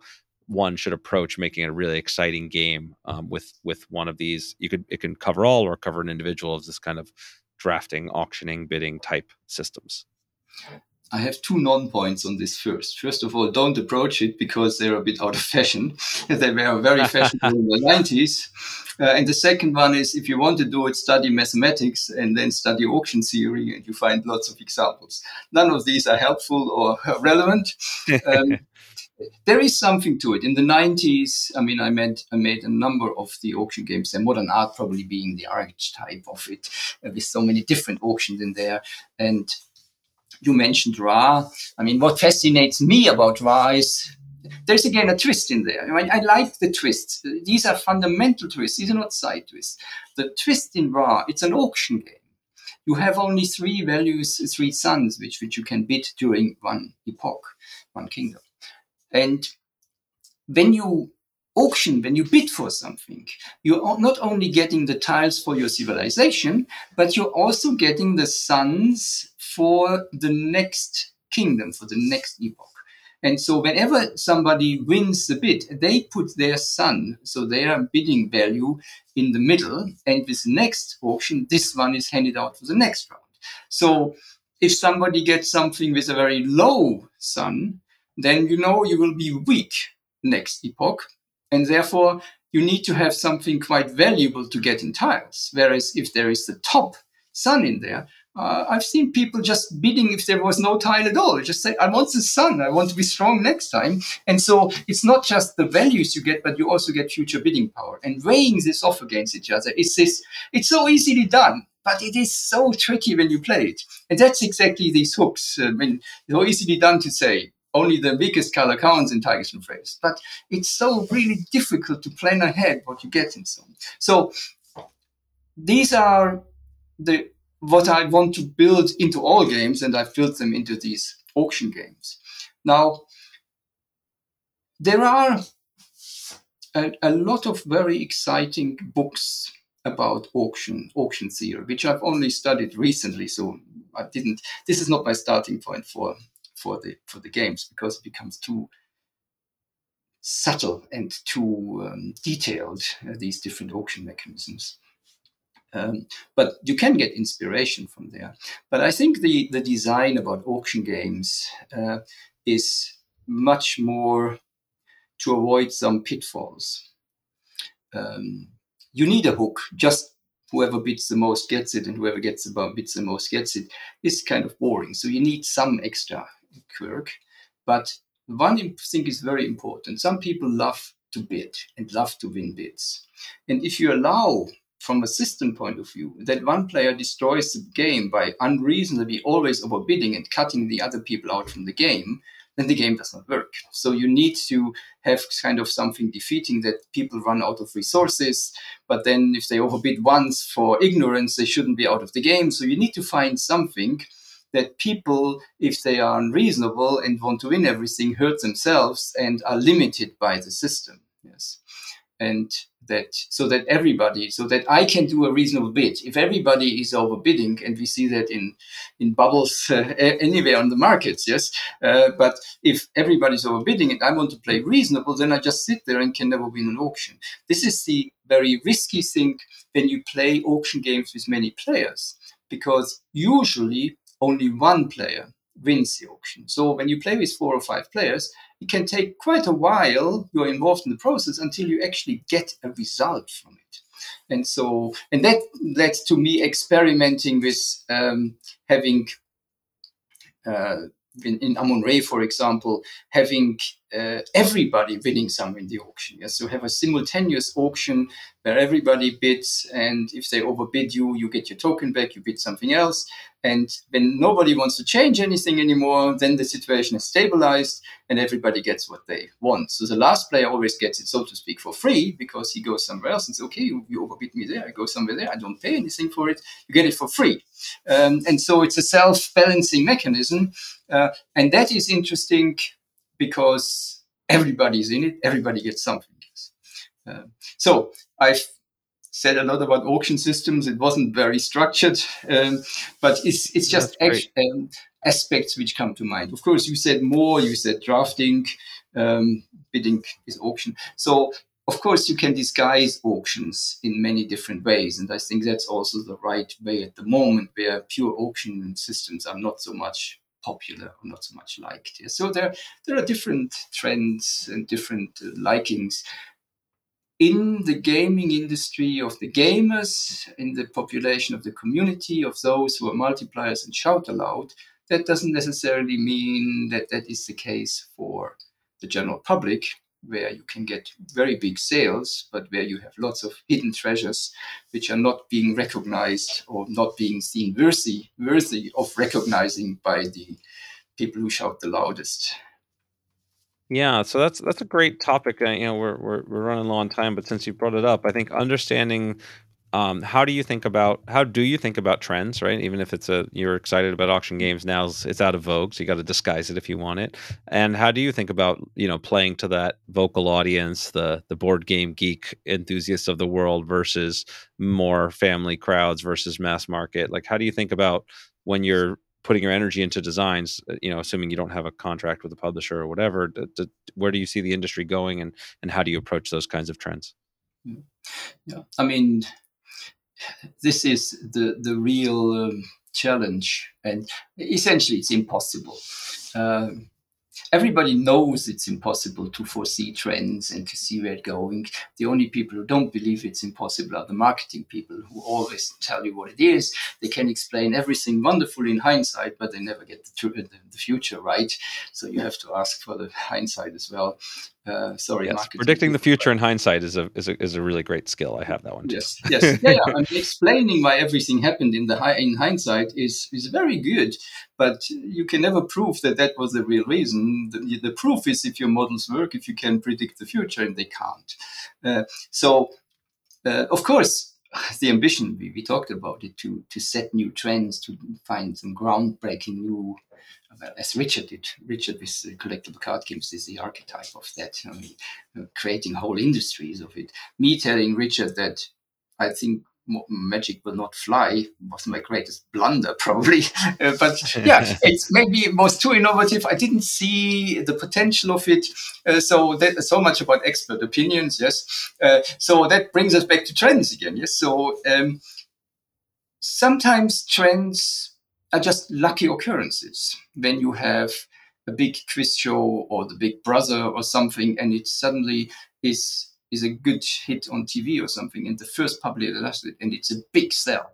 one should approach making a really exciting game um, with with one of these? You could it can cover all or cover an individual of this kind of drafting, auctioning, bidding type systems. I have two non points on this first. First of all, don't approach it because they're a bit out of fashion. they were very fashionable in the 90s. Uh, and the second one is if you want to do it, study mathematics and then study auction theory, and you find lots of examples. None of these are helpful or relevant. Um, there is something to it. In the 90s, I mean, I made, I made a number of the auction games, and modern art probably being the archetype of it, uh, with so many different auctions in there. And you mentioned Ra. I mean, what fascinates me about Ra is there's again a twist in there. I, mean, I like the twists. These are fundamental twists. These are not side twists. The twist in Ra, it's an auction game. You have only three values, three suns, which, which you can bid during one epoch, one kingdom. And when you auction, when you bid for something, you're not only getting the tiles for your civilization, but you're also getting the suns for the next kingdom, for the next epoch. And so whenever somebody wins the bid, they put their sun, so their bidding value in the middle. And with the next auction, this one is handed out for the next round. So if somebody gets something with a very low sun, then you know you will be weak next epoch. And therefore, you need to have something quite valuable to get in tiles. Whereas if there is the top sun in there, uh, I've seen people just bidding if there was no tile at all. Just say, I want the sun. I want to be strong next time. And so it's not just the values you get, but you also get future bidding power. And weighing this off against each other is this, it's so easily done, but it is so tricky when you play it. And that's exactly these hooks. I mean, so easily done to say, only the weakest color counts in Tigris and Euphrates. But it's so really difficult to plan ahead what you get in some. So these are the what I want to build into all games, and I've built them into these auction games. Now, there are a, a lot of very exciting books about auction, auction theory, which I've only studied recently. So I didn't. This is not my starting point for for the for the games because it becomes too subtle and too um, detailed. Uh, these different auction mechanisms. Um, but you can get inspiration from there. But I think the, the design about auction games uh, is much more to avoid some pitfalls. Um, you need a hook. Just whoever bids the most gets it, and whoever gets the bids the most gets it. Is kind of boring. So you need some extra quirk. But one thing is very important. Some people love to bid and love to win bids. And if you allow from a system point of view, that one player destroys the game by unreasonably always overbidding and cutting the other people out from the game, then the game does not work. So you need to have kind of something defeating that people run out of resources, but then if they overbid once for ignorance, they shouldn't be out of the game. So you need to find something that people, if they are unreasonable and want to win everything, hurt themselves and are limited by the system. Yes. And that so that everybody so that i can do a reasonable bid. If everybody is overbidding and we see that in in bubbles uh, anywhere on the markets yes uh, but if everybody's overbidding and i want to play reasonable then i just sit there and can never win an auction. This is the very risky thing when you play auction games with many players because usually only one player wins the auction. So when you play with four or five players it can take quite a while you're involved in the process until you actually get a result from it. And so and that led to me experimenting with um, having uh, in, in Amun-Re, for example, having uh, everybody bidding some in the auction. Yes, so have a simultaneous auction where everybody bids, and if they overbid you, you get your token back, you bid something else. And when nobody wants to change anything anymore, then the situation is stabilized and everybody gets what they want. So the last player always gets it, so to speak, for free because he goes somewhere else and says, okay, you, you overbid me there, I go somewhere there, I don't pay anything for it, you get it for free. Um, and so it's a self balancing mechanism. Uh, and that is interesting because everybody's in it, everybody gets something. Uh, so I've said a lot about auction systems. It wasn't very structured, um, but it's it's just um, aspects which come to mind. Of course, you said more. You said drafting, um, bidding is auction. So of course, you can disguise auctions in many different ways, and I think that's also the right way at the moment, where pure auction systems are not so much popular or not so much liked. So there there are different trends and different uh, likings in the gaming industry of the gamers, in the population of the community, of those who are multipliers and shout aloud, that doesn't necessarily mean that that is the case for the general public, where you can get very big sales, but where you have lots of hidden treasures which are not being recognized or not being seen worthy, worthy of recognizing by the people who shout the loudest. Yeah, so that's that's a great topic. Uh, you know, we're, we're we're running low on time, but since you brought it up, I think understanding um, how do you think about how do you think about trends right? Even if it's a you're excited about auction games now it's out of vogue so you got to disguise it if you want it. And how do you think about you know playing to that vocal audience the the board game geek enthusiasts of the world versus more family crowds versus mass market? Like how do you think about when you're putting your energy into designs uh, you know assuming you don't have a contract with a publisher or whatever where do you see the industry going and and how do you approach those kinds of trends? Yeah i mean this is the the real um, challenge, and essentially it's impossible. Um, everybody knows it's impossible to foresee trends and to see where it's going. The only people who don't believe it's impossible are the marketing people who always tell you what it is. They can explain everything wonderfully in hindsight, but they never get the, the future right. So you have to ask for the hindsight as well. Uh, sorry, yes, predicting the future in hindsight is a, is a is a really great skill. I have that one. Too. Yes, yes, yeah, yeah. And explaining why everything happened in the high in hindsight is is very good, but you can never prove that that was the real reason. The, the proof is if your models work, if you can predict the future, and they can't. Uh, so, uh, of course, the ambition we, we talked about it to to set new trends, to find some groundbreaking new as Richard did. Richard with collectible card games is the archetype of that, I mean, uh, creating whole industries of it. Me telling Richard that I think magic will not fly was my greatest blunder probably uh, but yeah it's maybe it was too innovative i didn't see the potential of it uh, so that so much about expert opinions yes uh, so that brings us back to trends again yes so um, sometimes trends are just lucky occurrences when you have a big quiz show or the big brother or something and it suddenly is is a good hit on tv or something and the first publisher does it and it's a big sell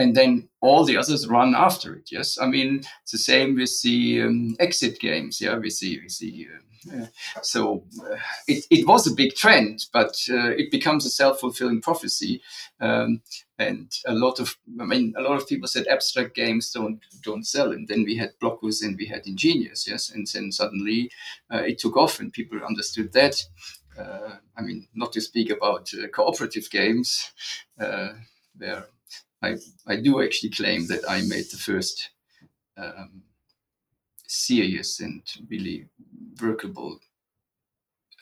and then all the others run after it yes i mean it's the same with the um, exit games yeah we see we see uh, so uh, it, it was a big trend, but uh, it becomes a self fulfilling prophecy. Um, and a lot of, I mean, a lot of people said abstract games don't don't sell, and then we had Blokus and we had Ingenious, yes, and then suddenly uh, it took off, and people understood that. Uh, I mean, not to speak about cooperative games, where I I do actually claim that I made the first. Um, serious and really workable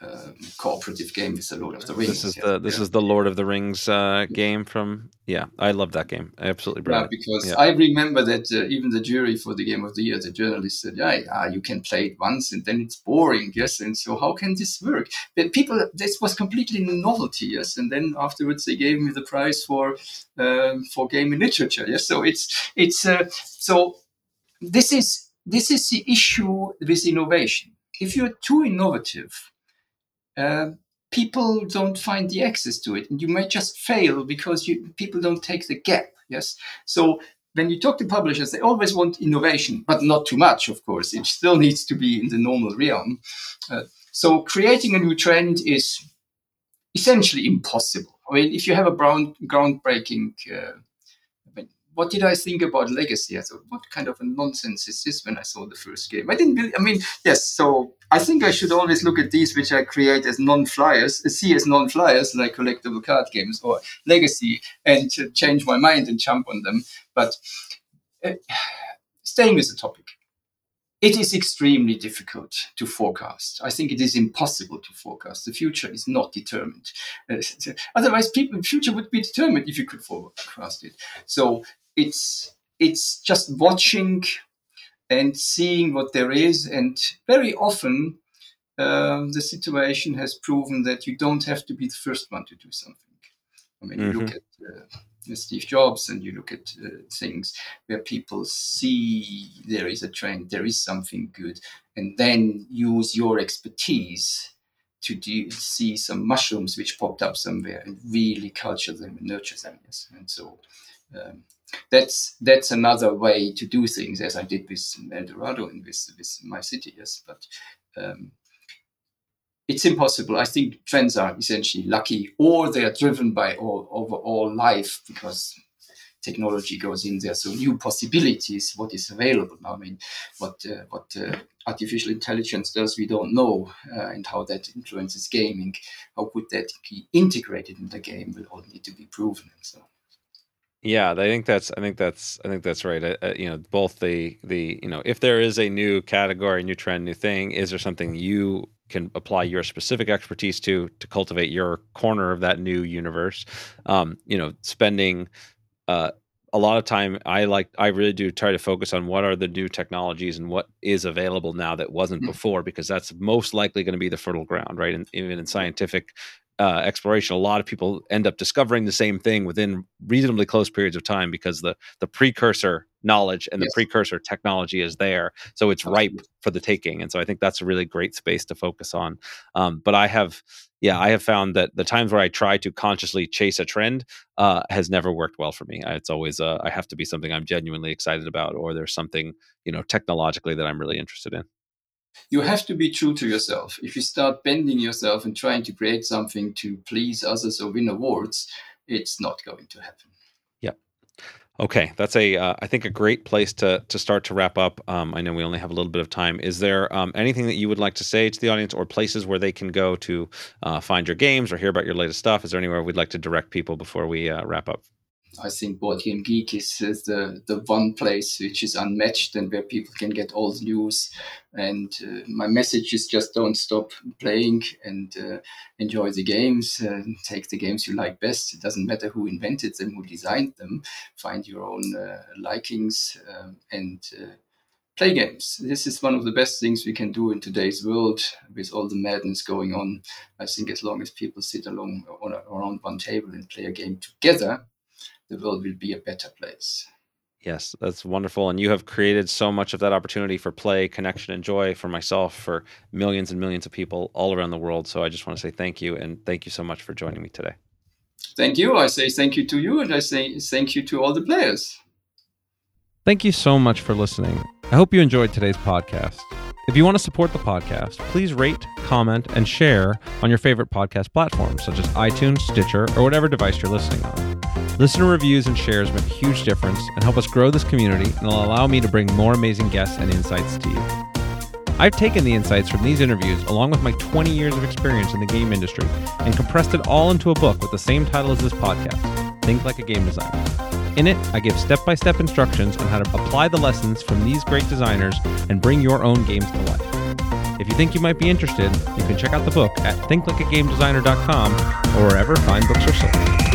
um, cooperative game is the Lord of the Rings. This is yeah. the this yeah. is the Lord of the Rings uh, game from yeah. I love that game. Absolutely brilliant. Yeah, because yeah. I remember that uh, even the jury for the Game of the Year, the journalist said, "Yeah, yeah, you can play it once and then it's boring." Yes, and so how can this work? But people, this was completely novelty. Yes, and then afterwards they gave me the prize for um, for game in literature. Yes, so it's it's uh, so this is this is the issue with innovation. If you're too innovative, uh, people don't find the access to it, and you might just fail because you, people don't take the gap. Yes, so when you talk to publishers, they always want innovation, but not too much, of course. It still needs to be in the normal realm. Uh, so creating a new trend is essentially impossible. I mean, if you have a brown, groundbreaking uh, what did I think about legacy? I thought, what kind of a nonsense is this when I saw the first game? I didn't really, I mean, yes, so I think I should always look at these which I create as non flyers, see as non flyers like collectible card games or legacy and change my mind and jump on them. But uh, staying with the topic, it is extremely difficult to forecast. I think it is impossible to forecast. The future is not determined. Uh, otherwise, people, future would be determined if you could forecast it. So it's it's just watching and seeing what there is and very often um, the situation has proven that you don't have to be the first one to do something i mean mm-hmm. you look mm-hmm. at uh, steve jobs and you look at uh, things where people see there is a trend there is something good and then use your expertise to do, see some mushrooms which popped up somewhere and really culture them and nurture them yes and so um, that's that's another way to do things, as I did with El Dorado and with, with my city. Yes, but um, it's impossible. I think trends are essentially lucky, or they are driven by all overall life because technology goes in there. So new possibilities, what is available now. I mean, what uh, what uh, artificial intelligence does, we don't know, uh, and how that influences gaming. How could that be integrated in the game will all need to be proven. and So. Yeah, I think that's I think that's I think that's right. Uh, uh, you know, both the the you know if there is a new category, new trend, new thing, is there something you can apply your specific expertise to to cultivate your corner of that new universe? Um, you know, spending uh, a lot of time i like i really do try to focus on what are the new technologies and what is available now that wasn't mm-hmm. before because that's most likely going to be the fertile ground right and even in scientific uh, exploration, a lot of people end up discovering the same thing within reasonably close periods of time because the the precursor knowledge and the precursor technology is there, so it's ripe for the taking. And so I think that's a really great space to focus on. Um, but I have, yeah, I have found that the times where I try to consciously chase a trend uh, has never worked well for me. It's always uh, I have to be something I'm genuinely excited about, or there's something you know technologically that I'm really interested in you have to be true to yourself. If you start bending yourself and trying to create something to please others or win awards, it's not going to happen. Yeah. Okay, that's a uh, I think a great place to to start to wrap up. Um, I know we only have a little bit of time. Is there um, anything that you would like to say to the audience, or places where they can go to uh, find your games or hear about your latest stuff? Is there anywhere we'd like to direct people before we uh, wrap up? I think Board Game Geek is, the, the one place which is unmatched and where people can get all the news. And uh, my message is just don't stop playing and uh, enjoy the games. Uh, take the games you like best. It doesn't matter who invented them, who designed them. Find your own uh, likings um, and uh, play games. This is one of the best things we can do in today's world with all the madness going on. I think as long as people sit along on around one table and play a game together, the world will be a better place. Yes, that's wonderful. And you have created so much of that opportunity for play, connection, and joy for myself, for millions and millions of people all around the world. So I just want to say thank you. And thank you so much for joining me today. Thank you. I say thank you to you. And I say thank you to all the players. Thank you so much for listening. I hope you enjoyed today's podcast. If you want to support the podcast, please rate, comment, and share on your favorite podcast platforms such as iTunes, Stitcher, or whatever device you're listening on. Listener reviews and shares make a huge difference and help us grow this community and will allow me to bring more amazing guests and insights to you. I've taken the insights from these interviews along with my 20 years of experience in the game industry and compressed it all into a book with the same title as this podcast Think Like a Game Designer. In it, I give step by step instructions on how to apply the lessons from these great designers and bring your own games to life. If you think you might be interested, you can check out the book at thinklikeagamedesigner.com or wherever fine books are sold.